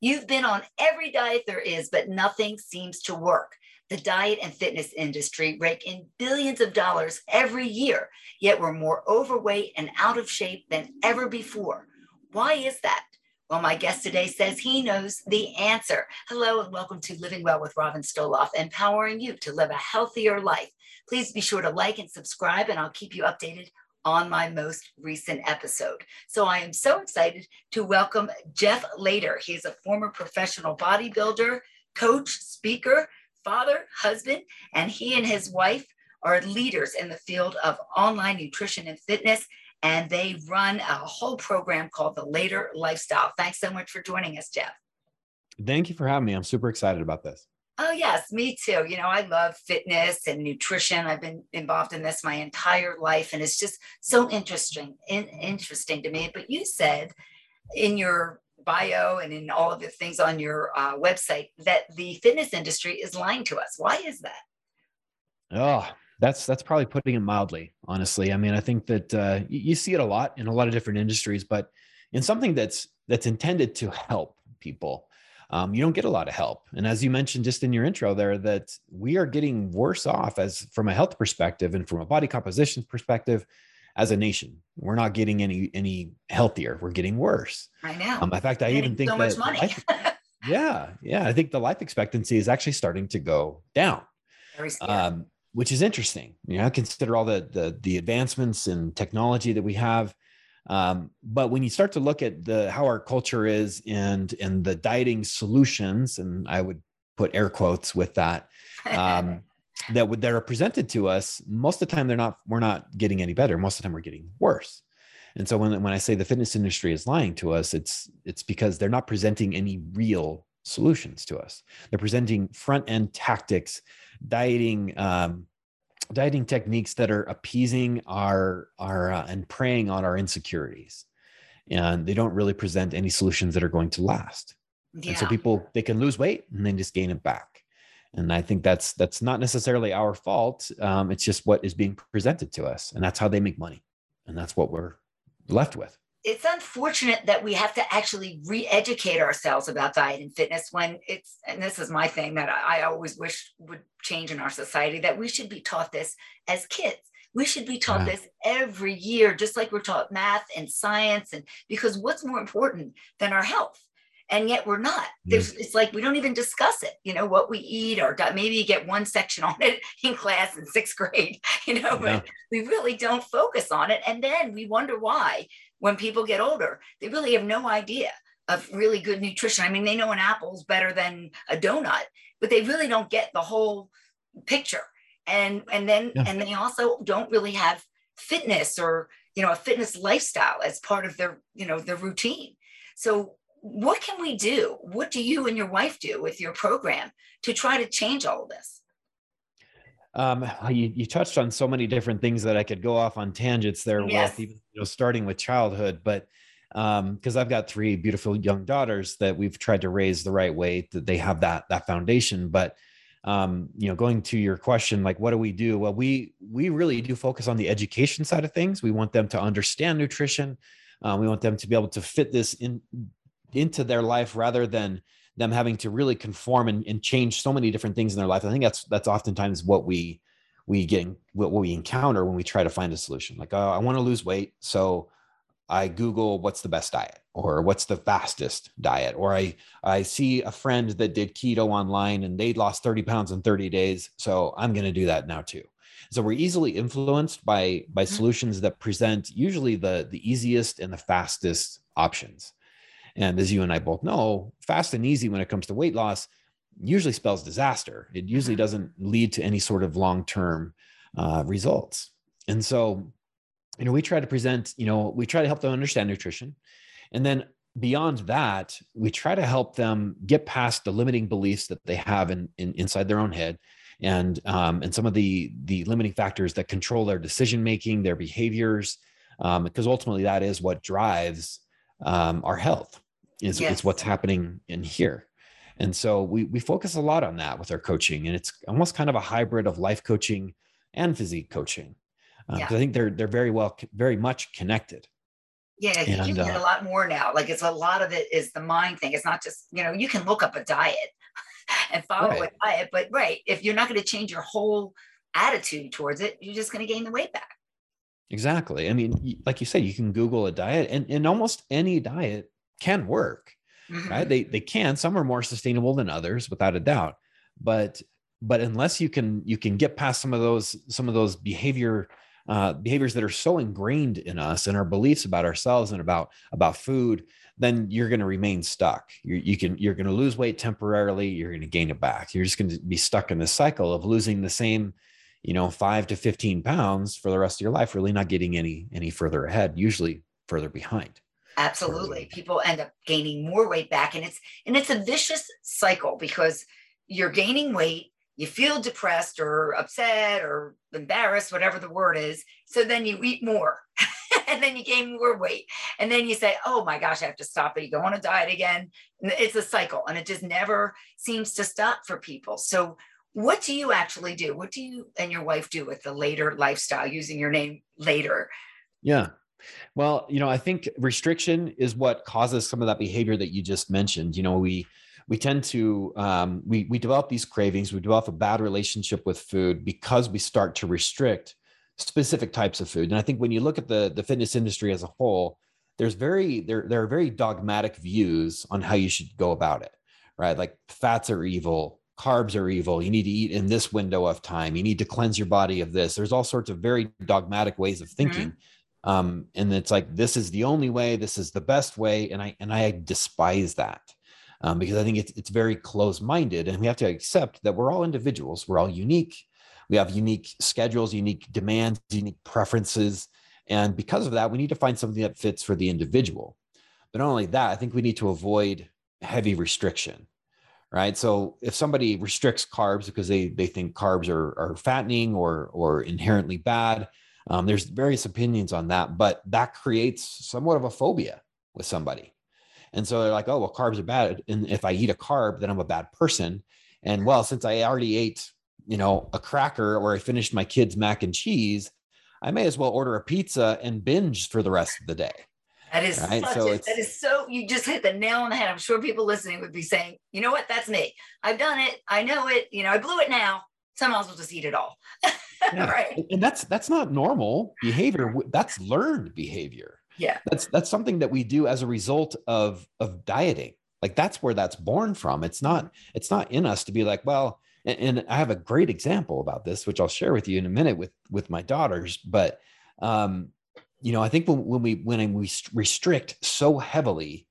You've been on every diet there is, but nothing seems to work. The diet and fitness industry rake in billions of dollars every year, yet we're more overweight and out of shape than ever before. Why is that? Well, my guest today says he knows the answer. Hello, and welcome to Living Well with Robin Stoloff, empowering you to live a healthier life. Please be sure to like and subscribe, and I'll keep you updated on my most recent episode. So I am so excited to welcome Jeff Lader. He's a former professional bodybuilder, coach, speaker, father, husband, and he and his wife are leaders in the field of online nutrition and fitness. And they run a whole program called the Lader Lifestyle. Thanks so much for joining us, Jeff. Thank you for having me. I'm super excited about this. Oh, yes, me too. You know, I love fitness and nutrition. I've been involved in this my entire life, and it's just so interesting, in, interesting to me. But you said in your bio and in all of the things on your uh, website that the fitness industry is lying to us. Why is that? Oh, that's that's probably putting it mildly. Honestly, I mean, I think that uh, you, you see it a lot in a lot of different industries, but in something that's that's intended to help people um, you don't get a lot of help. And as you mentioned just in your intro there, that we are getting worse off as from a health perspective and from a body composition perspective as a nation. We're not getting any any healthier. We're getting worse. I know. Um, in fact, I even think so that much money. life, yeah, yeah, I think the life expectancy is actually starting to go down. Um, which is interesting. You know, consider all the the the advancements in technology that we have. Um, but when you start to look at the how our culture is and and the dieting solutions, and I would put air quotes with that, um, that would that are presented to us, most of the time they're not we're not getting any better. Most of the time we're getting worse. And so when when I say the fitness industry is lying to us, it's it's because they're not presenting any real solutions to us. They're presenting front end tactics, dieting um, dieting techniques that are appeasing our our uh, and preying on our insecurities. And they don't really present any solutions that are going to last. Yeah. and so people they can lose weight and then just gain it back. And i think that's that's not necessarily our fault. Um, it's just what is being presented to us. And that's how they make money. And that's what we're left with it's unfortunate that we have to actually re-educate ourselves about diet and fitness when it's and this is my thing that I, I, always wish would change in our society that we should be taught this as kids. We should be taught yeah. this every year just like we're taught math and science and because what's more important than our health? And yet we're not. There's, it's like we don't even discuss it you know what we eat or maybe you get one section on it in class in sixth grade you know yeah. but we really don't focus on it. And then we wonder why when people get older. They really have no idea of really good nutrition. I mean, they know an apple is better than a donut, but they really don't get the whole picture. And and then yeah. and they also don't really have fitness or you know a fitness lifestyle as part of their you know their routine. So what can we do? What do you and your wife do with your program to try to change all of this? Um, you, you touched on so many different things that I could go off on tangents there yes. with, even you know, starting with childhood, but because um, I've got three beautiful young daughters that we've tried to raise the right way that they have that that foundation. But um, you know, going to your question, like what do we do? Well, we we really do focus on the education side of things. We want them to understand nutrition. Um, we want them to be able to fit this in into their life rather than them having to really conform and, and change so many different things in their life. I think that's that's oftentimes what we we get what we encounter when we try to find a solution. Like, oh, I want to lose weight, so I Google what's the best diet or what's the fastest diet, or I I see a friend that did keto online and they lost 30 pounds in 30 days, so I'm going to do that now too. So we're easily influenced by by mm-hmm. solutions that present usually the the easiest and the fastest options. And as you and I both know, fast and easy when it comes to weight loss usually spells disaster. It usually mm-hmm. doesn't lead to any sort of long term uh, results. And so, you know, we try to present, you know, we try to help them understand nutrition. And then beyond that, we try to help them get past the limiting beliefs that they have in, in inside their own head and um, and some of the the limiting factors that control their decision making, their behaviors, um, because ultimately that is what drives um, our health is, yes. is what's happening in here. And so we we focus a lot on that with our coaching, and it's almost kind of a hybrid of life coaching and physique coaching. Uh, yeah. I think they're they're very well very much connected. Yeah, and, you get uh, a lot more now. Like it's a lot of it is the mind thing. It's not just, you know, you can look up a diet and follow right. a diet, but right, if you're not going to change your whole attitude towards it, you're just going to gain the weight back. Exactly. I mean, like you said, you can Google a diet and, and almost any diet can work, mm-hmm. right? They, they can, some are more sustainable than others without a doubt, but, but unless you can, you can get past some of those, some of those behavior uh, behaviors that are so ingrained in us and our beliefs about ourselves and about about food then you're going to remain stuck. You're, you can you're going to lose weight temporarily you're going to gain it back. You're just going to be stuck in this cycle of losing the same you know 5 to 15 pounds for the rest of your life really not getting any any further ahead usually further behind absolutely people end up gaining more weight back and it's and it's a vicious cycle because you're gaining weight you feel depressed or upset or embarrassed, whatever the word is. So then you eat more and then you gain more weight. And then you say, oh my gosh, I have to stop it. You go on a diet again. It's a cycle and it just never seems to stop for people. So, what do you actually do? What do you and your wife do with the Lader Lifestyle using your name Lader? Yeah. Well, you know, I think restriction is what causes some of that behavior that you just mentioned. You know, we, we tend to um, we we develop these cravings we develop a bad relationship with food because we start to restrict specific types of food and i think when you look at the the fitness industry as a whole there's very there there are very dogmatic views on how you should go about it right like fats are evil carbs are evil you need to eat in this window of time you need to cleanse your body of this there's all sorts of very dogmatic ways of thinking mm-hmm. Um, and it's like this is the only way this is the best way and i and i despise that um, because I think it's, it's very close minded. And we have to accept that we're all individuals, we're all unique. We have unique schedules, unique demands, unique preferences. And because of that, we need to find something that fits for the individual. But not only that, I think we need to avoid heavy restriction, right? So if somebody restricts carbs because they, they think carbs are, are fattening or, or inherently bad, um, there's various opinions on that, but that creates somewhat of a phobia with somebody. And so they're like, oh, well, carbs are bad. And if I eat a carb, then I'm a bad person. And well, since I already ate, you know, a cracker or I finished my kids' mac and cheese, I may as well order a pizza and binge for the rest of the day. That is right? so a, that is so you just hit the nail on the head. I'm sure people listening would be saying, you know what, that's me. I've done it. I know it. You know, I blew it now. So else will just eat it all. yeah. right. And that's that's not normal behavior. That's learned behavior yeah that's that's something that we do as a result of of dieting like that's where that's born from it's not it's not in us to be like well and, and, i have a great example about this which i'll share with you in a minute with with my daughters but um you know i think when, when we when we restrict so heavily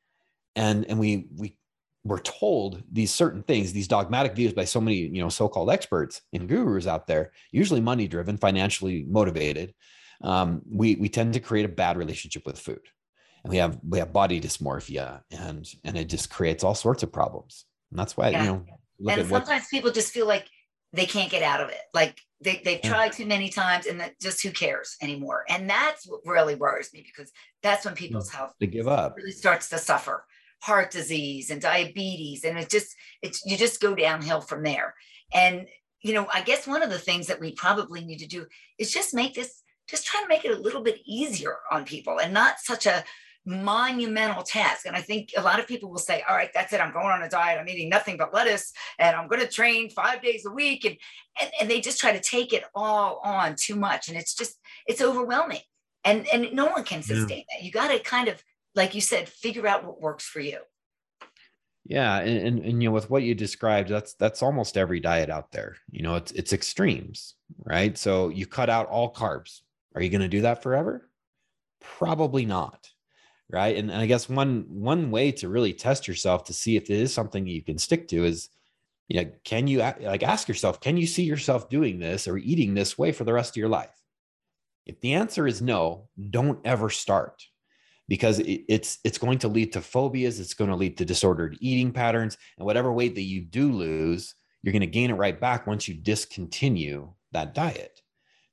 and and we we we're told these certain things these dogmatic views by so many you know so-called experts and gurus out there usually money driven financially motivated um, we we tend to create a bad relationship with food, and we have we have body dysmorphia, and and it just creates all sorts of problems. And that's why yeah. you know. and sometimes people just feel like they can't get out of it. Like they, they've tried too many times and that just who cares anymore. And that's what really worries me because that's when people's health they give up really starts to suffer heart disease and diabetes. And it just, it's, you just go downhill from there. And, you know, I guess one of the things that we probably need to do is just make this just try to make it a little bit easier on people and not such a monumental task. And I think a lot of people will say, all right, that's it. I'm going on a diet. I'm eating nothing but lettuce and I'm going to train five days a week. And, and, and they just try to take it all on too much. And it's just, it's overwhelming. And, and no one can sustain yeah. that. You got to kind of, like you said, figure out what works for you. Yeah, and, and, and you know with what you described, that's that's almost every diet out there. You know, it's it's extremes, right? So you cut out all carbs, are you going to do that forever? Probably not. Right. And, and I guess one one way to really test yourself to see if it is something you can stick to is, you know, can you like ask yourself, can you see yourself doing this or eating this way for the rest of your life? If the answer is no, don't ever start because it, it's it's going to lead to phobias it's going to lead to disordered eating patterns and whatever weight that you do lose you're going to gain it right back once you discontinue that diet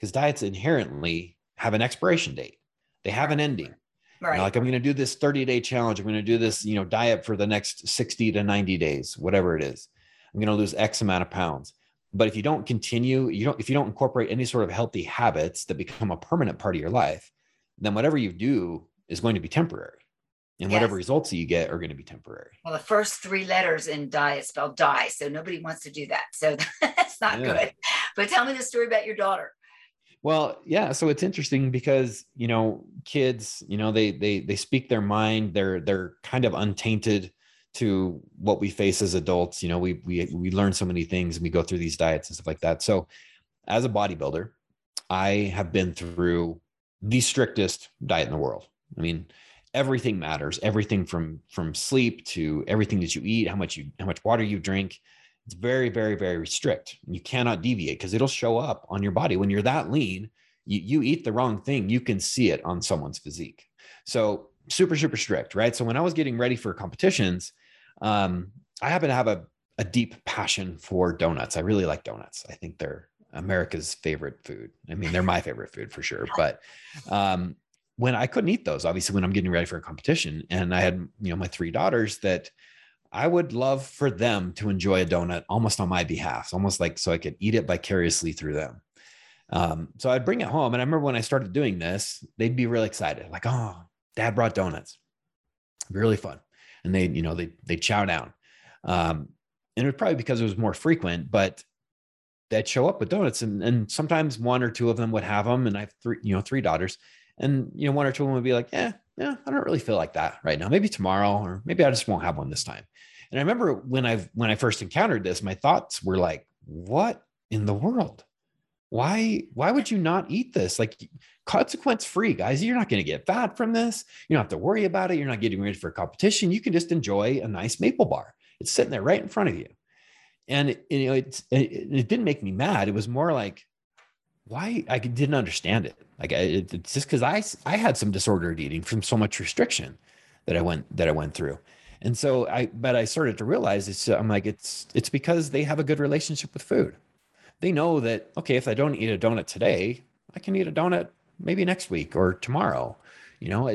because diets inherently have an expiration date. They have an ending. Right. You know, like I'm going to do this 30 day challenge. I'm going to do this, you know, diet for the next 60 to 90 days, whatever it is. I'm going to lose X amount of pounds. But if you don't continue, you don't, if you don't incorporate any sort of healthy habits that become a permanent part of your life, then whatever you do is going to be temporary and yes. whatever results that you get are going to be temporary. Well, the first three letters in diet spell die, so nobody wants to do that. So that's not yeah. good. But tell me the story about your daughter. Well, yeah, so it's interesting because you know kids, you know they they they speak their mind. They're they're kind of untainted to what we face as adults. You know, we we we learn so many things and we go through these diets and stuff like that. So, as a bodybuilder, I have been through the strictest diet in the world. I mean, everything matters everything from from sleep to everything that you eat how much you how much water you drink. It's very very very strict. You cannot deviate because it'll show up on your body. When you're that lean you, you eat the wrong thing you can see it on someone's physique. So super super strict right? So when i was getting ready for competitions um, i happen to have a, a deep passion for donuts. I really like donuts. I think they're america's favorite food. I mean they're my favorite food for sure but um, when I couldn't eat those, obviously when I'm getting ready for a competition and I had, you know, my three daughters that I would love for them to enjoy a donut almost on my behalf, almost like so I could eat it vicariously through them. Um, so I'd bring it home. And I remember when I started doing this, they'd be really excited, like, oh, dad brought donuts. Really fun. And they, you know, they they chow down. Um, and it was probably because it was more frequent, but they'd show up with donuts and, and sometimes one or two of them would have them. And I have three, you know, three daughters and you know one or two of them would be like yeah yeah i don't really feel like that right now. Maybe tomorrow or maybe i just won't have one this time. And i remember when i when i first encountered this my thoughts were like what in the world? Why why would you not eat this? Like consequence free guys. You're not going to get fat from this. You don't have to worry about it. You're not getting ready for a competition. You can just enjoy a nice maple bar. It's sitting there right in front of you. And you know it, it, it didn't make me mad. It was more like why I didn't understand it. Like it, it's just because I I had some disordered eating from so much restriction that I went that I went through, and so I but I started to realize it's I'm like it's it's because they have a good relationship with food. They know that okay if I don't eat a donut today, I can eat a donut maybe next week or tomorrow. You know,